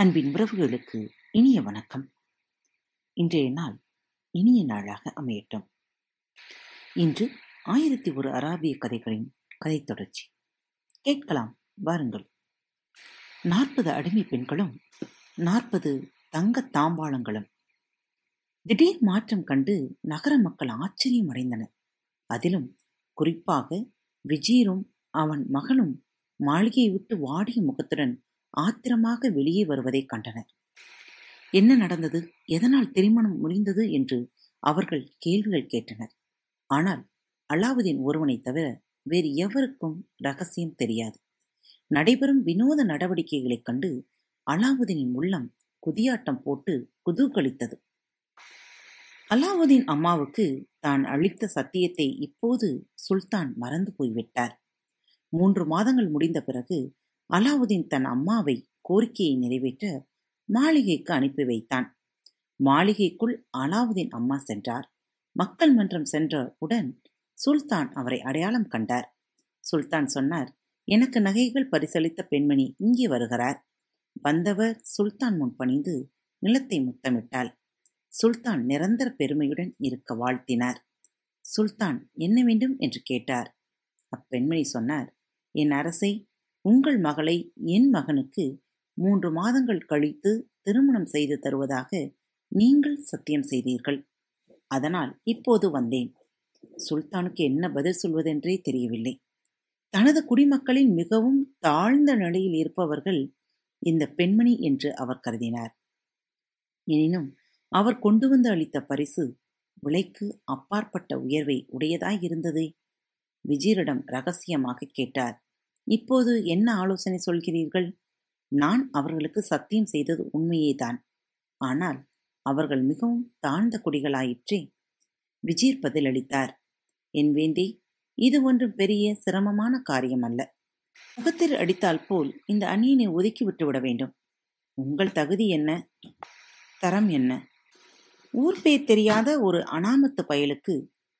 அன்பின் உறவுகளுக்கு இனிய வணக்கம். இன்றைய நாள் இனிய நாளாக அமையட்டும். இன்று ஆயிரத்தி ஒரு அராபிய கதைகளின் கதை தொடர்ச்சி. கேட்கலாம் வாருங்கள். நாற்பது அடிமை பெண்களும் நாற்பது தங்க தாம்பாளங்களும் திடீர் மாற்றம் கண்டு நகர மக்கள் ஆச்சரியம் அடைந்தனர் அதிலும் குறிப்பாக விஜீரும் அவன் மகனும் மாளிகையை விட்டு வாடிய முகத்துடன் ஆத்திரமாக வெளியே வருவதைக் கண்டனர். என்ன நடந்தது? எதனால் திருமணம் முடிந்தது? என்று அவர்கள் கேள்விகள் கேட்டனர். ஆனால் அலாவுதீன் ஒருவனை தவிர வேறு எவருக்கும் ரகசியம் தெரியாது. நடைபெறும் வினோத நடவடிக்கைகளைக் கண்டு அலாவுதீனின் உள்ளம் குதியாட்டம் போட்டு குதூகலித்தது. அலாவுதீன் அம்மாவுக்கு தான் அளித்த சத்தியத்தை இப்போது சுல்தான் மறந்து போய்விட்டார். மூன்று மாதங்கள் முடிந்த பிறகு அலாவுதீன் தன் அம்மாவை கோரிக்கையை நிறைவேற்ற மாளிகைக்கு அனுப்பி வைத்தான். மாளிகைக்குள் அலாவுதீன் அம்மா சென்றார். மக்கள் மன்றம் சென்ற உடன் சுல்தான் அவரை அடையாளம் கண்டார். சுல்தான் சொன்னார் எனக்கு நகைகள் பரிசளித்த பெண்மணி இங்கே வருகிறார். வந்தவர் சுல்தான் முன் பணிந்து நிலத்தை முத்தமிட்டாள். சுல்தான் நிரந்தர பெருமையுடன் இருக்க வாழ்த்தினார். சுல்தான் என்ன வேண்டும்? என்று கேட்டார். அப்பெண்மணி சொன்னார் என் அரசை உங்கள் மகளை என் மகனுக்கு மூன்று மாதங்கள் கழித்து திருமணம் செய்து தருவதாக நீங்கள் சத்தியம் செய்தீர்கள். அதனால் இப்போது வந்தேன். சுல்தானுக்கு என்ன பதில் சொல்வதென்றே தெரியவில்லை. தனது குடிமக்களின் மிகவும் தாழ்ந்த நிலையில் இருப்பவர்கள் இந்த பெண்மணி என்று அவர் கருதினார். எனினும் அவர் கொண்டு வந்து அளித்த பரிசு விலைக்கு அப்பாற்பட்ட உயர்வை உடையதாய் இருந்ததே. விஜயரிடம் ரகசியமாக கேட்டார். இப்போது என்ன ஆலோசனை சொல்கிறீர்கள்? நான் அவர்களுக்கு சத்தியம் செய்தது உண்மையேதான். ஆனால் அவர்கள் மிகவும் தாழ்ந்த குடிகளாயிற்றே. விஜீர் பதிலளித்தார் என் வேண்டி இது ஒன்றும் பெரிய சிரமமான காரியம் அல்ல முகத்தில் அடித்தால் போல் இந்த அணியினை ஒதுக்கி விட்டு விட வேண்டும். உங்கள் தகுதி என்ன? தரம் என்ன? ஊர் பேர் தெரியாத ஒரு அனாமத்து பயலுக்கு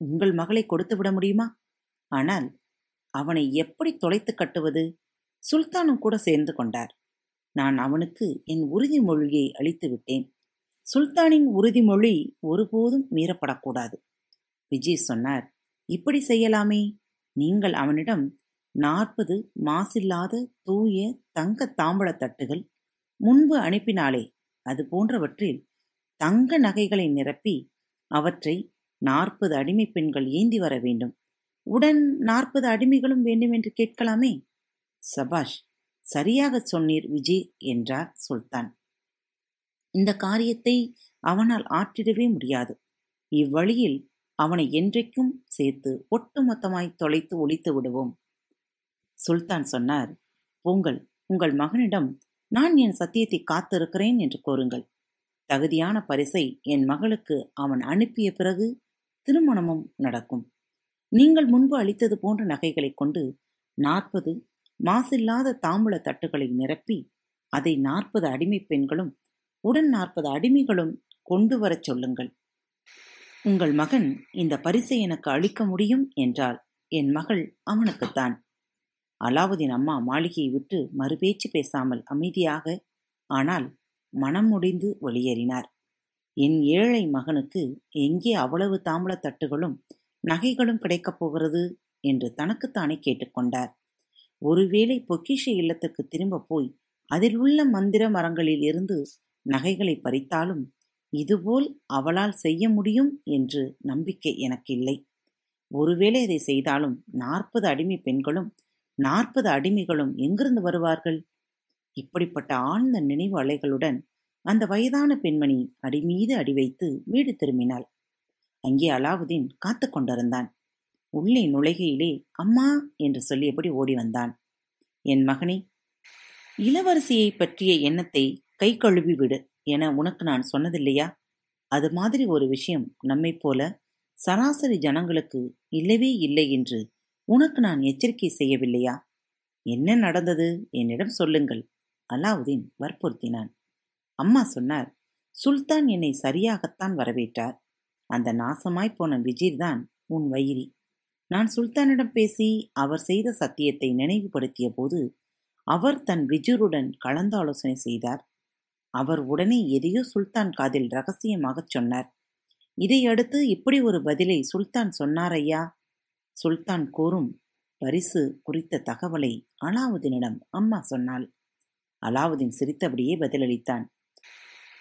உங்கள் மகளை கொடுத்து விட முடியுமா? ஆனால் அவனை எப்படி தொலைத்து கட்டுவது? சுல்தானும் கூட சேர்ந்து கொண்டார். நான் அவனுக்கு என் உறுதிமொழியை அளித்து விட்டேன். சுல்தானின் உறுதிமொழி ஒருபோதும் மீறப்படக்கூடாது. விஜய் சொன்னார் இப்படி செய்யலாமே. நீங்கள் அவனிடம் நாற்பது மாசில்லாத தூய தங்க தாம்பழ தட்டுகள் முன்பு அனுப்பினாலே அது போன்றவற்றில் தங்க நகைகளை நிரப்பி அவற்றை நாற்பது அடிமை பெண்கள் ஏந்தி வர வேண்டும். உடன் நாற்பது அடிமைகளும் வேண்டுமென்று கேட்கலாமே? சபாஷ் சரியாகச் சொன்னீர் விஜி என்றார் சுல்தான். இந்த காரியத்தை அவனால் ஆற்றிடவே முடியாது. இவ்வழியில் அவனை என்றைக்கும் சேர்த்து ஒட்டுமொத்தமாய் தொலைத்து ஒழித்து விடுவோம். சுல்தான் சொன்னார் பொங்கல் உங்கள் மகனிடம் நான் என் சத்தியத்தை காத்திருக்கிறேன் என்று கூறுங்கள். தகுதியான பரிசை என் மகளுக்கு அவன் அனுப்பிய பிறகு திருமணமும் நடக்கும். நீங்கள் முன்பு அளித்தது போன்ற நகைகளைக் கொண்டு நாற்பது மாசில்லாத தாம்பூல தட்டுகளை நிரப்பி அதை நாற்பது அடிமை பெண்களும் உடன் நாற்பது அடிமைகளும் கொண்டு வரச் சொல்லுங்கள். உங்கள் மகன் இந்த பரிசை எனக்கு அளிக்க முடியும் என்றால் என் மகள் அவனுக்குத்தான். அலாவுதீன் அம்மா மாளிகையை விட்டு மறுபேச்சு பேசாமல் அமைதியாக ஆனால் மனம் முடிந்து வெளியேறினார். என் ஏழை மகனுக்கு எங்கே அவ்வளவு தாம்பூல தட்டுகளும் நகைகளும் கிடைக்கப் போகிறது என்று தனக்குத்தானே கேட்டுக்கொண்டார் ஒருவேளை பொக்கிஷ இல்லத்துக்கு திரும்ப போய் அதில் உள்ள மந்திர மரங்களில் இருந்து நகைகளை பறித்தாலும் இதுபோல் அவளால் செய்ய முடியும் என்று நம்பிக்கை எனக்கு இல்லை ஒருவேளை அதை செய்தாலும் நாற்பது அடிமை பெண்களும் நாற்பது அடிமைகளும் எங்கிருந்து வருவார்கள்? இப்படிப்பட்ட ஆழ்ந்த நினைவு அலைகளுடன் அந்த வயதான பெண்மணி அடிமீது அடி வைத்து வீடு திரும்பினாள். அங்கே அலாவுதீன் காத்து கொண்டிருந்தான். உள்ளே நுழைகையிலே அம்மா என்று சொல்லியபடி ஓடி வந்தான். என் மகனே இளவரசியை பற்றிய எண்ணத்தை கை கழுவி விடு என உனக்கு நான் சொன்னதில்லையா? அது மாதிரி ஒரு விஷயம் நம்மை போல சராசரி ஜனங்களுக்கு இல்லவே இல்லை என்று உனக்கு நான் எச்சரிக்கை செய்யவில்லையா? என்ன நடந்தது? என்னிடம் சொல்லுங்கள். அலாவுதீன் வற்புறுத்தினான். அம்மா சொன்னார் சுல்தான் என்னை சரியாகத்தான் வரவேற்றார். அந்த நாசமாய் போன விஜீர் தான் உன் வயிறி. நான் சுல்தானிடம் பேசி அவர் செய்த சத்தியத்தை நினைவுபடுத்திய போது அவர் தன் விஜூருடன் கலந்தாலோசனை செய்தார். அவர் உடனே எதையோ சுல்தான் காதில் ரகசியமாகச் சொன்னார். இதையடுத்து இப்படி ஒரு பதிலை சுல்தான் சொன்னார் ஐயா சுல்தான் கூறும் பரிசு குறித்த தகவலை அலாவுதீனிடம் அம்மா சொன்னாள். அலாவுதீன் சிரித்தபடியே பதிலளித்தான்.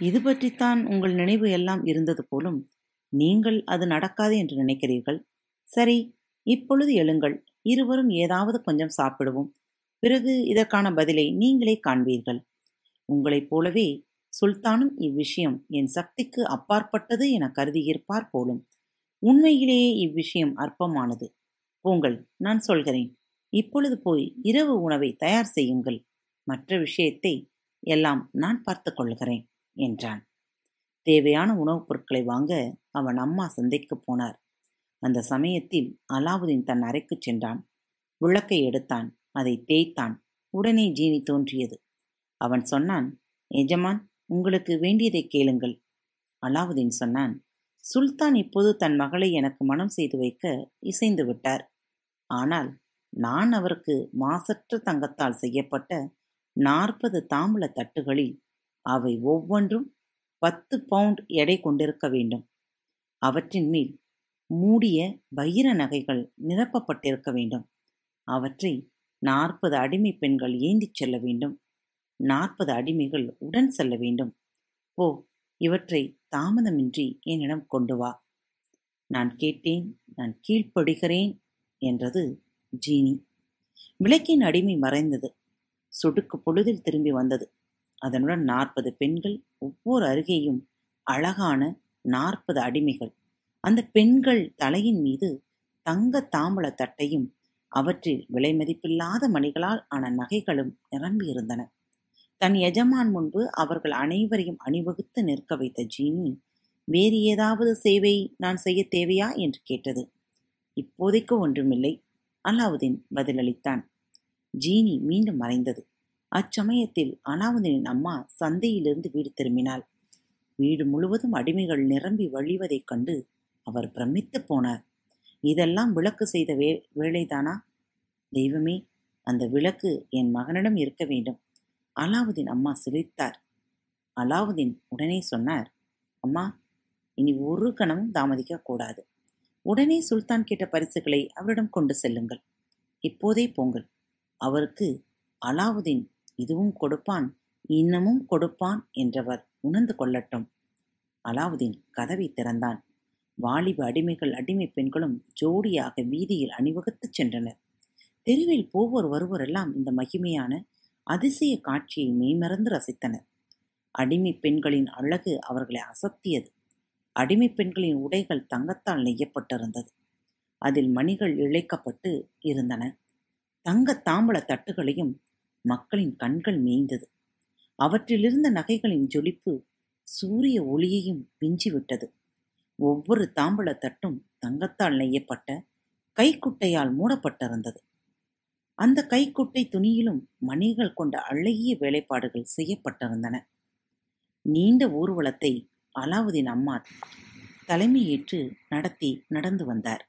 இது பற்றித்தான் உங்கள் நினைவு எல்லாம் இருந்தது போலும் நீங்கள் அது நடக்காது என்று நினைக்கிறீர்கள்? சரி இப்பொழுது எழுங்கள். இருவரும் ஏதாவது கொஞ்சம் சாப்பிடுவோம். பிறகு இதற்கான பதிலை நீங்களே காண்பீர்கள். உங்களைப் போலவே சுல்தானும் இவ்விஷயம் என் சக்திக்கு அப்பாற்பட்டது என கருதியிருப்பார் போலும். உண்மையிலேயே இவ்விஷயம் அற்பமானது. போங்கள் நான் சொல்கிறேன். இப்பொழுது போய் இரவு உணவை தயார் செய்யுங்கள். மற்ற விஷயத்தை எல்லாம் நான் பார்த்து கொள்கிறேன் என்றான். தேவையான உணவுப் பொருட்களை வாங்க அவன் அம்மா சந்தைக்குப் போனார். அந்த சமயத்தில் அலாவுதீன் தன் அறைக்குச் சென்றான். விளக்கை எடுத்தான். அதை தேய்த்தான். உடனே ஜீனி தோன்றியது. அவன் சொன்னான் எஜமான் உங்களுக்கு வேண்டியதை கேளுங்கள். அலாவுதீன் சொன்னான் சுல்தான் இப்போது தன் மகளை எனக்கு மனம் செய்து வைக்க இசைந்து விட்டார். ஆனால் நான் அவருக்கு மாசற்ற தங்கத்தால் செய்யப்பட்ட நாற்பது தாம்பூல தட்டுகளில் அவை ஒவ்வொன்றும் பத்து பவுண்ட் எடை கொண்டிருக்க வேண்டும். அவற்றின் மேல் மூடிய வைர நகைகள் நிரப்பப்பட்டிருக்க வேண்டும். அவற்றை நாற்பது அடிமை பெண்கள் ஏந்திச் செல்ல வேண்டும். நாற்பது அடிமைகள் உடன் செல்ல வேண்டும். ஓ இவற்றை தாமதமின்றி என்னிடம் கொண்டு வா. நான் கேட்டேன் நான் கீழ்ப்படுகிறேன் என்றது ஜீனி. விளக்கின் அடிமை மறைந்தது. சொடுக்கு பொழுதில் திரும்பி வந்தது. அதனுடன் நாற்பது பெண்கள் ஒவ்வொரு அருகேயும் அழகான நாற்பது அடிமைகள். அந்த பெண்கள் தலையின் மீது தங்க தாம்பள தட்டையும் அவற்றில் விலை மதிப்பில்லாத மணிகளால் ஆன நகைகளும் நிரம்பியிருந்தன. தன் எஜமான் முன்பு அவர்கள் அனைவரையும் அணிவகுத்து நிற்க வைத்த ஜீனி வேறு ஏதாவது சேவை நான் செய்ய தேவையா? என்று கேட்டது. இப்போதைக்கு ஒன்றுமில்லை அலாவுதீன் பதிலளித்தான். ஜீனி மீண்டும் மறைந்தது. அச்சமயத்தில் அலாவுதீனின் அம்மா சந்தையிலிருந்து வீடு திரும்பினாள். வீடு முழுவதும் அடிமைகள் நிரம்பி வழிவதைக் கண்டு அவர் பிரமித்து போனார். இதெல்லாம் விளக்கு செய்த வே வேலைதானா தெய்வமே அந்த விளக்கு என் மகனிடம் இருக்க வேண்டும். அலாவுதீன் அம்மா சிரித்தார். அலாவுதீன் உடனே சொன்னார் அம்மா இனி ஒரு கணமும் தாமதிக்க கூடாது. உடனே சுல்தான் கேட்ட பரிசுகளை அவரிடம் கொண்டு செல்லுங்கள். இப்போதே போங்கள். அவருக்கு அலாவுதீன் இதுவும் கொடுப்பான் இன்னமும் கொடுப்பான் என்றவர் உணர்ந்து கொள்ளட்டும். அலாவுதீன் கதவை திறந்தான். வாலிப அடிமைகள் அடிமை பெண்களும் ஜோடியாக வீதியில் அணிவகுத்துச் சென்றனர். தெருவில் போவோர் வருவோரெல்லாம் இந்த மகிமையான அதிசய காட்சியை மெய்மறந்து ரசித்தனர். அடிமை பெண்களின் அழகு அவர்களை அசத்தியது. அடிமை பெண்களின் உடைகள் தங்கத்தால் நெய்யப்பட்டிருந்தது. அதில் மணிகள் இழைக்கப்பட்டு இருந்தன. தங்க தாம்பல தட்டுகளையும் மக்களின் கண்கள் மேய்ந்தது. அவற்றிலிருந்த நகைகளின் ஜொலிப்பு சூரிய ஒளியையும் விஞ்சிவிட்டது ஒவ்வொரு தாம்பள தட்டும் தங்கத்தால் நெய்யப்பட்ட கைக்குட்டையால் மூடப்பட்டிருந்தது. அந்த கைக்குட்டை துணியிலும் மணிகள் கொண்ட அழகிய வேலைப்பாடுகள் செய்யப்பட்டிருந்தன. நீண்ட ஊர்வலத்தை அலாவுதீன் அம்மா தலைமையேற்று நடத்தி நடந்து வந்தார்.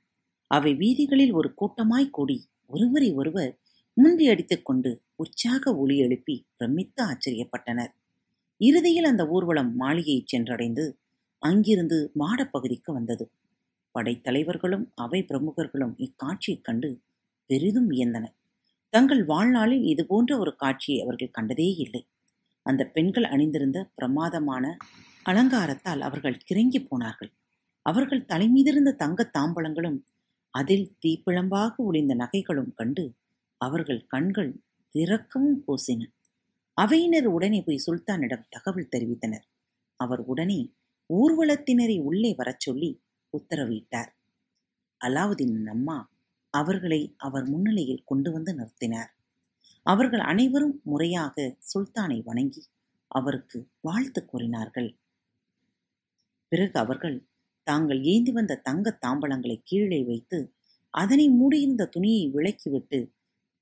அவை வீதிகளில் ஒரு கூட்டமாய் கூடி ஒருவரை ஒருவர் முந்தி அடித்துக் கொண்டு உற்சாக ஒளி எழுப்பி பிரமித்து ஆச்சரியப்பட்டனர். இறுதியில் அந்த ஊர்வலம் மாளிகையை சென்றடைந்து அங்கிருந்து மாடப்பகுதிக்கு வந்தது. படைத்தலைவர்களும் அவை பிரமுகர்களும் இக்காட்சியைக் கண்டு பெரிதும் வியந்தனர். தங்கள் வாழ்நாளில் இதுபோன்ற ஒரு காட்சியை அவர்கள் கண்டதே இல்லை. அந்த பெண்கள் அணிந்திருந்த பிரமாதமான அலங்காரத்தால் அவர்கள் கிறங்கி போனார்கள். அவர்கள் தலைமீதிருந்த தங்க தாம்பளங்களும் அதில் தீப்பிழம்பாக ஒளிந்த நகைகளும் கண்டு அவர்கள் கண்கள் திறக்கவும் பூசின. அவையினர் உடனே போய் சுல்தானிடம் தகவல் தெரிவித்தனர். அவர் உடனே ஊர்வலத்தினரை உள்ளே வரச் சொல்லி உத்தரவிட்டார். அலாவுதீன் அம்மா அவர்களை அவர் முன்னிலையில் கொண்டு வந்து நிறுத்தினார். அவர்கள் அனைவரும் முறையாக சுல்தானை வணங்கி அவருக்கு வாழ்த்து கூறினார்கள். பிறகு அவர்கள் தாங்கள் ஏந்தி வந்த தங்க தாம்பலங்களை கீழே வைத்து அதனை மூடியிருந்த துணியை விலக்கிவிட்டு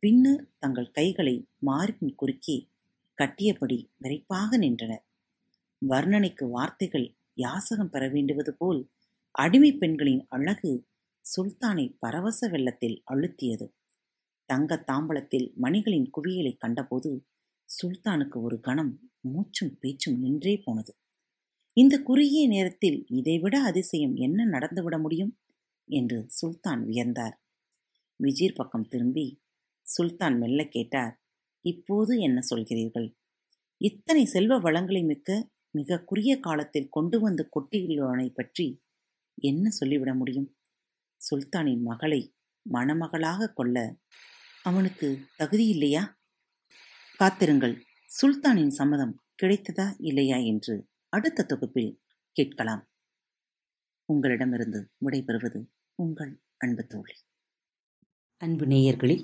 பின்னர் தங்கள் கைகளை மார்பின் குறுக்கே கட்டியபடி விரைப்பாக நின்றனர். வர்ணனைக்கு வார்த்தைகள் யாசகம் பெற வேண்டுவது போல் அடிமை பெண்களின் அழகு சுல்தானை பரவச வெள்ளத்தில் அழுத்தியது. தங்க தாம்பலத்தில் மணிகளின் குவியலை கண்டபோது சுல்தானுக்கு ஒரு கணம் மூச்சும் பேச்சும் நின்றே போனது. இந்த குறுகிய நேரத்தில் இதைவிட அதிசயம் என்ன நடந்துவிட முடியும்? என்று சுல்தான் வியந்தார். விஜீர் பக்கம் திரும்பி சுல்தான் மெல்ல கேட்டார் இப்போது என்ன சொல்கிறீர்கள்? இத்தனை செல்வ வளங்களை மிக்க மிக குறுகிய காலத்தில் கொண்டு வந்து கொட்டியுள்ளவனை பற்றி என்ன சொல்லிவிட முடியும் சுல்தானின் மகளை மணமகளாக கொள்ள அவனுக்கு தகுதி இல்லையா? காத்திருங்கள் சுல்தானின் சம்மதம் கிடைத்ததா இல்லையா என்று அடுத்த தொகுப்பில் கேட்கலாம். உங்களிடமிருந்து விடைபெறுவது உங்கள் அன்பு தோழி. அன்பு நேயர்களில்